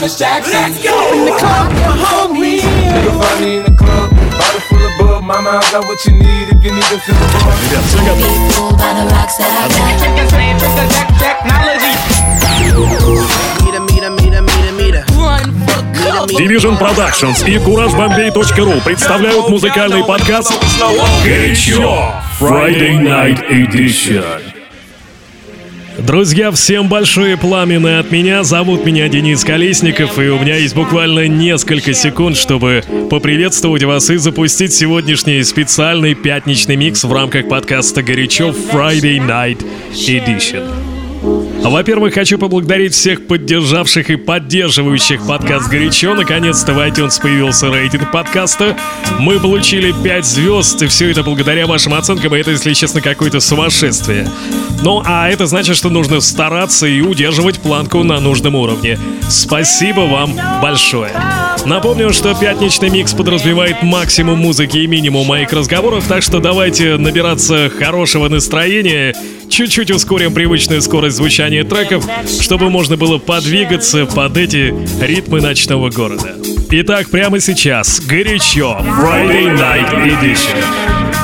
Miss Jackson. Let's go. In the club, find me in the club. Bottle full of bub. Mama, I got what you need if you need to feel the buzz. Check out. Be fooled by the rocks that I got. Check this check the check technology. Division Productions и CourageBombay.ru представляют музыкальный подкаст «Горячо» Friday Night Edition. Друзья, всем большое пламенное от меня. Зовут меня Денис Колесников, и у меня есть буквально несколько секунд, чтобы поприветствовать вас и запустить сегодняшний специальный пятничный микс в рамках подкаста «Горячо» Friday Night Edition. Во-первых, хочу поблагодарить всех поддержавших и поддерживающих подкаст «Горячо». Наконец-то в iTunes появился рейтинг подкаста. Мы получили 5 звезд, и все это благодаря вашим оценкам, и это, если честно, какое-то сумасшествие. Ну, а это значит, что нужно стараться и удерживать планку на нужном уровне. Спасибо вам большое. Напомню, что пятничный микс подразумевает максимум музыки и минимум моих разговоров, так что давайте набираться хорошего настроения чуть-чуть ускорим привычную скорость звучания треков, чтобы можно было подвигаться под эти ритмы ночного города. Итак, прямо сейчас, горячо, Friday Night Edition.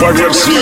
По версии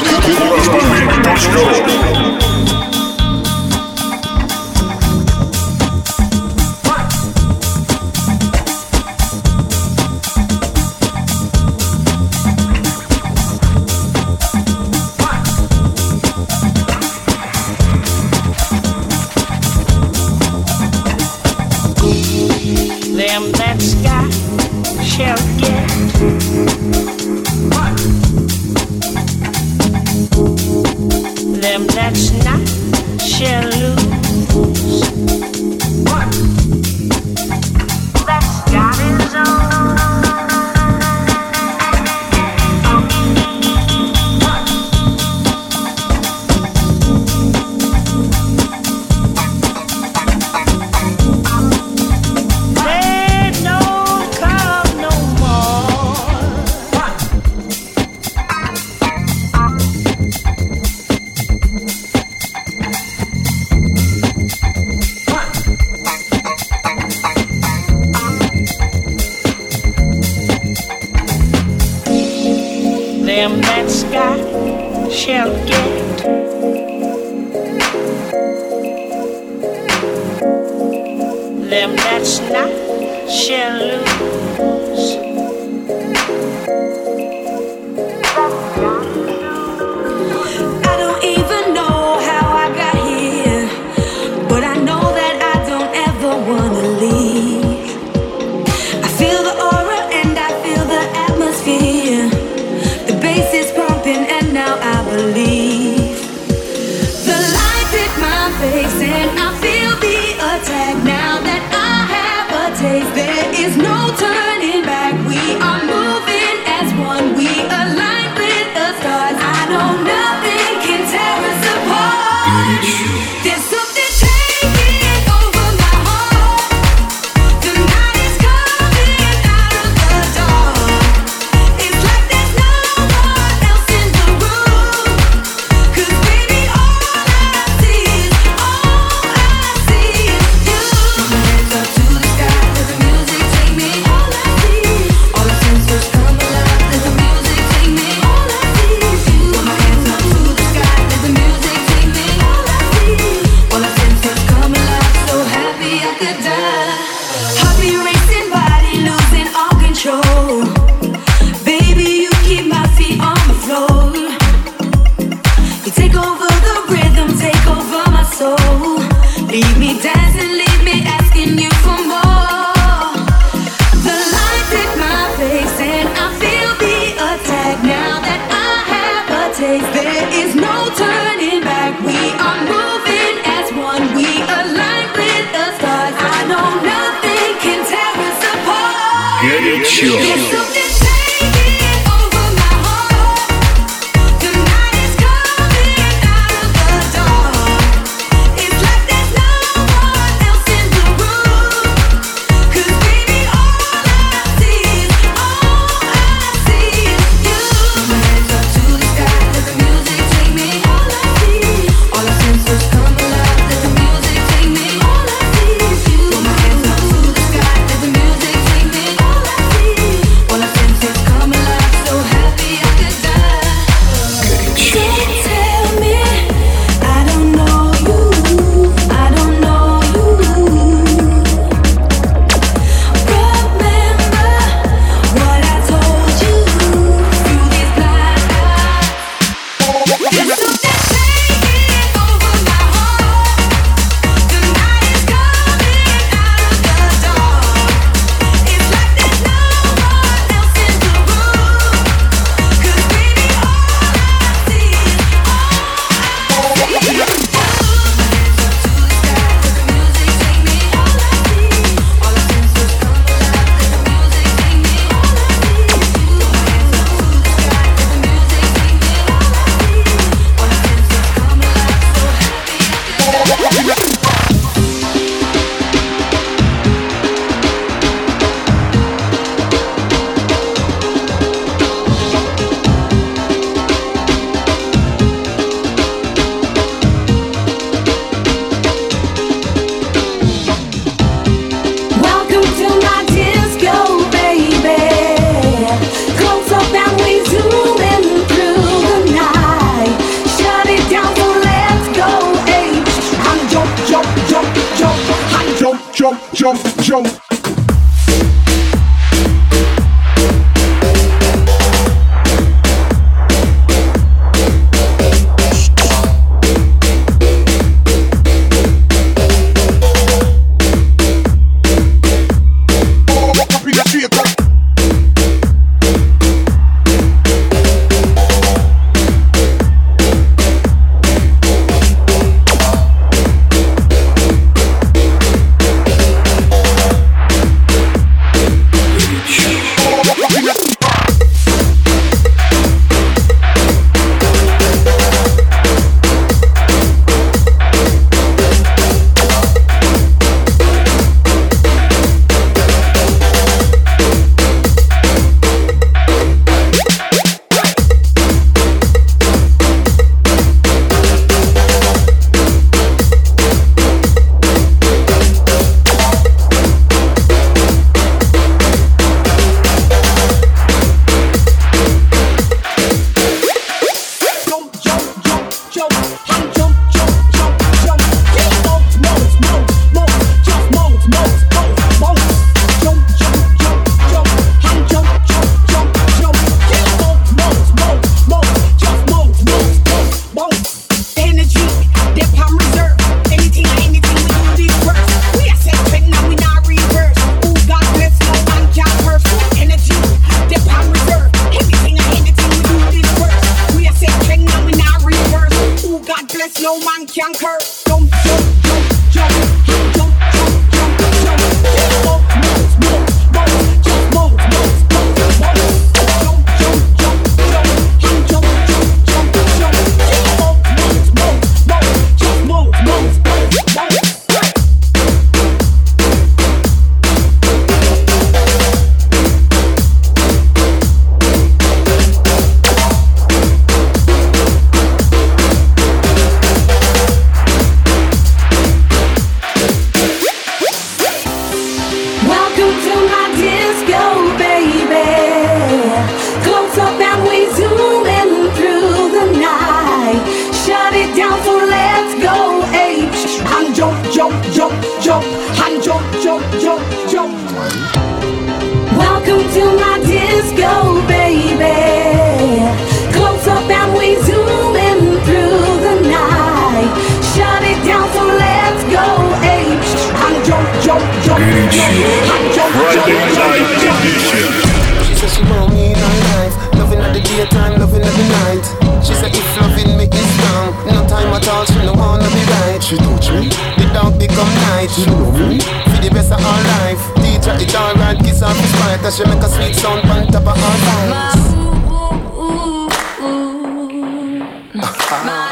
my thoughts, she no wanna be right. She touch me, the dog become night. She love me, for the best of her life. Teacher, it alright, kiss her for spite. And she make a sweet sound on top of her thighs. My ooh, ooh, ooh, ooh. Ah.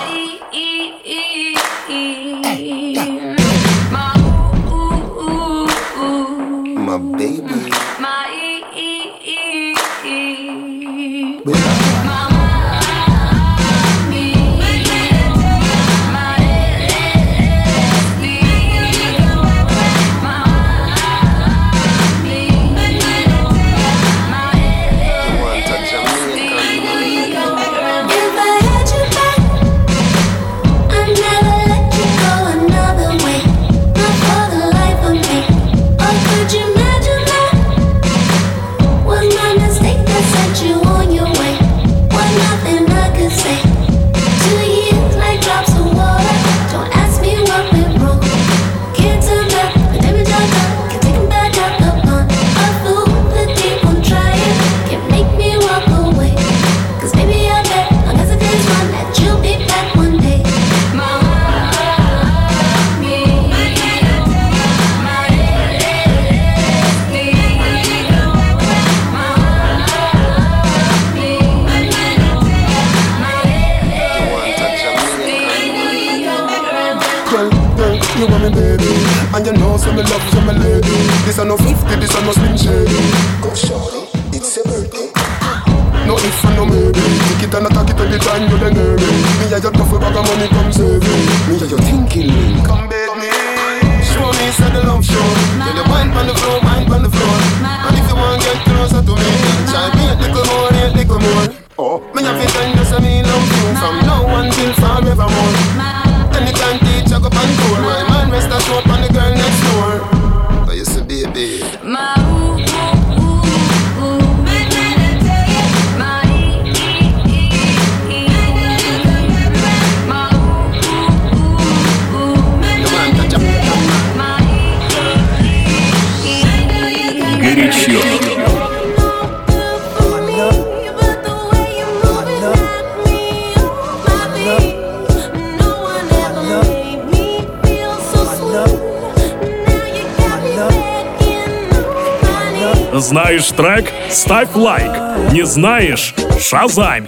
Знаешь трек? Ставь лайк. Не знаешь? Шазамь.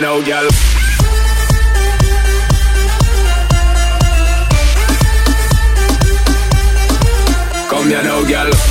no, ya Come,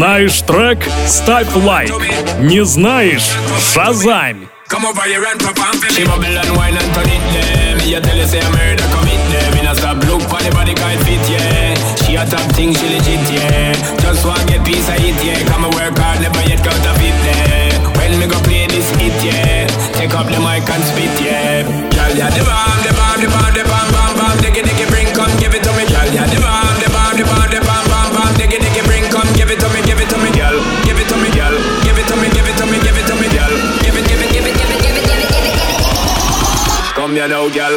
Знаешь трек? Ставь лайк. Не знаешь? Шазам! Come over here and pop and feel She bubble and wine and turn it them Me a tell you say a murder commit them In a stop look for the body guy fit yeah She a top thing she legit yeah Just want get piece of it yeah Come and work hard never yet count a fit yeah When me go play this hit yeah Take up the mic and spit yeah Girl yeah the bomb the bomb the bomb the bomb bomb bomb Diggy diggy you know, girl.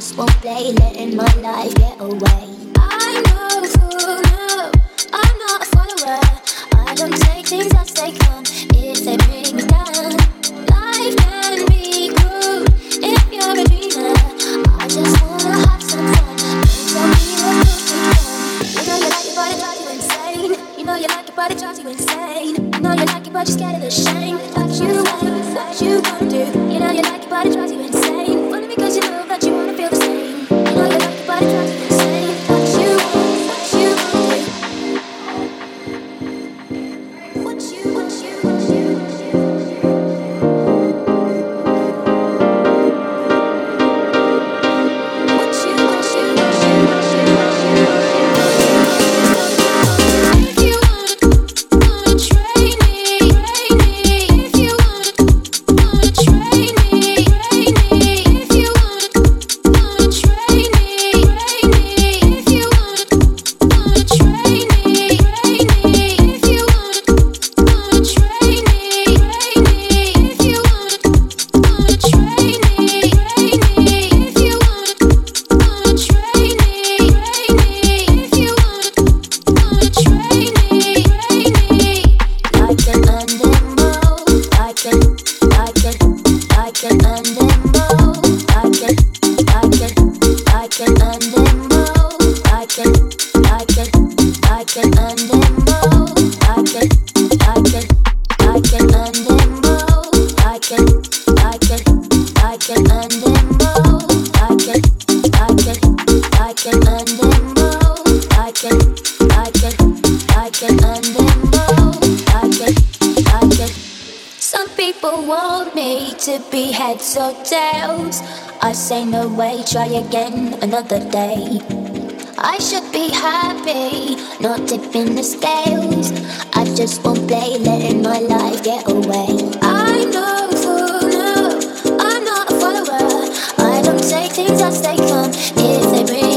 just won't play, letting my life get away. I know full well, I'm not a follower. I don't take things as they come. People want me to be heads or tails. I say no way, try again another day. I should be happy, not tipping the scales. I just won't play, letting my life get away. I know for no, I'm not a follower. I don't take things as they come if they bring.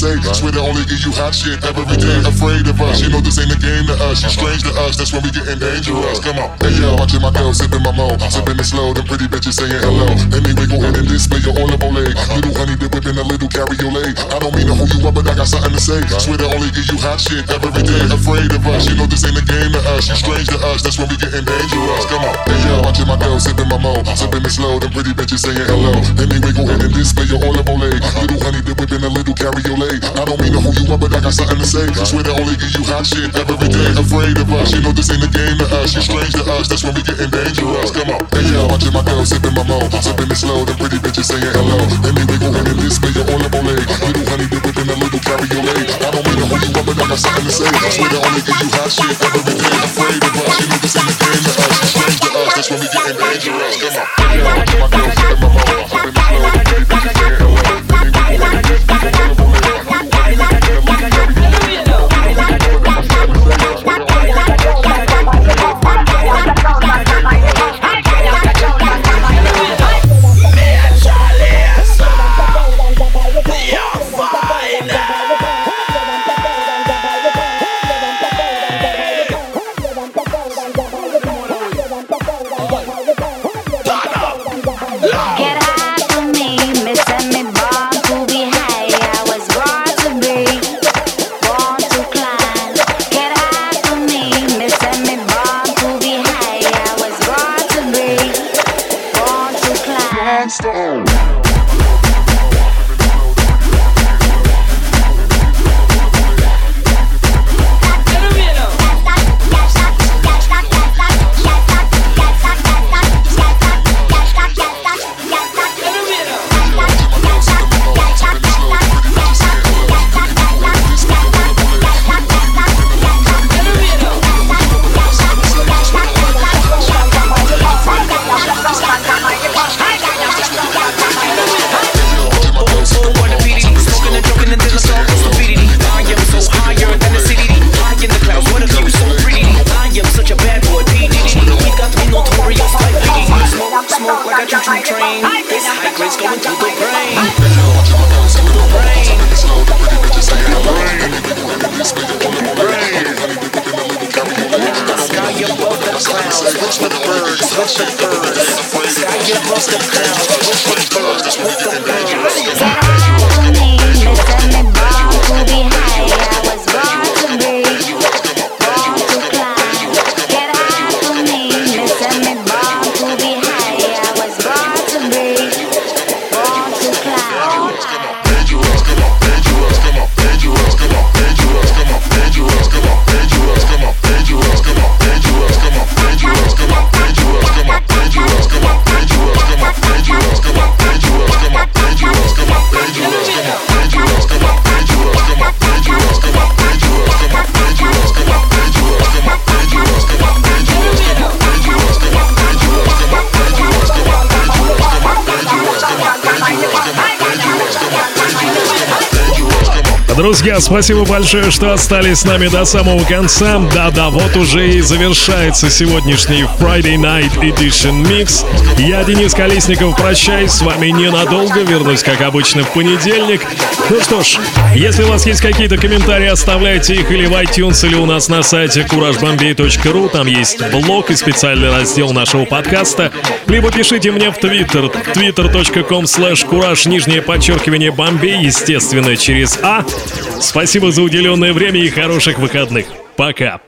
say. Right. they only give you hot shit. Every She's strange to us, that's when we getting dangerous. Come on, hey yo, watching my girl sipping my mo, sipping it slow. Them pretty bitches saying hello. Let me wiggle in and display your oil up leg. Little honey dip whipping a little cariole. I don't mean to hold you up, but I got something to say. Swear to only give you hot shit every day. Afraid of us, you know this ain't a game to us. She's strange to us, that's when we getting dangerous. Come on, hey yo, watching my girl sipping my mo, sipping it slow. Them pretty bitches saying hello. Let me wiggle in and display your oil up leg. Little honey dip whipping a little cariole. I don't mean to hold you up, but I got something to say. Swear to only give you hot shit every day afraid of us. She know this ain't a game to us. She's strange to us. That's when we getting dangerous. Come on, hey yo, watching my girl sipping my mo, sipping it slow. Them pretty bitches saying hello. Then they wiggle and then this nigga all up on lay. Little honey dip within a little cabriolet. I don't mean to hold you up, but I got something to say. I swear to only give you hot shit every day. Afraid of us. She know this ain't a game to us. She's strange to us. That's when we getting dangerous. Come on, hey yo, watching my girl sipping my mo, sipping it slow. Them pretty bitches saying hello. Then they wiggle and then this nigga all up on lay. друзья, спасибо большое, что остались с нами до самого конца. Да-да, вот уже и завершается сегодняшний Friday Night Edition Mix. Я, Денис Колесников, прощаюсь с вами ненадолго. Вернусь, как обычно, в понедельник. Ну что ж, если у вас есть какие-то комментарии, оставляйте их или в iTunes, или у нас на сайте couragebombi.ru. Там есть блог и специальный раздел нашего подкаста. Либо пишите мне в Twitter, twitter.com slash courage, нижнее подчеркивание Бомбей, естественно, через А. Спасибо за уделенное время и хороших выходных. Пока.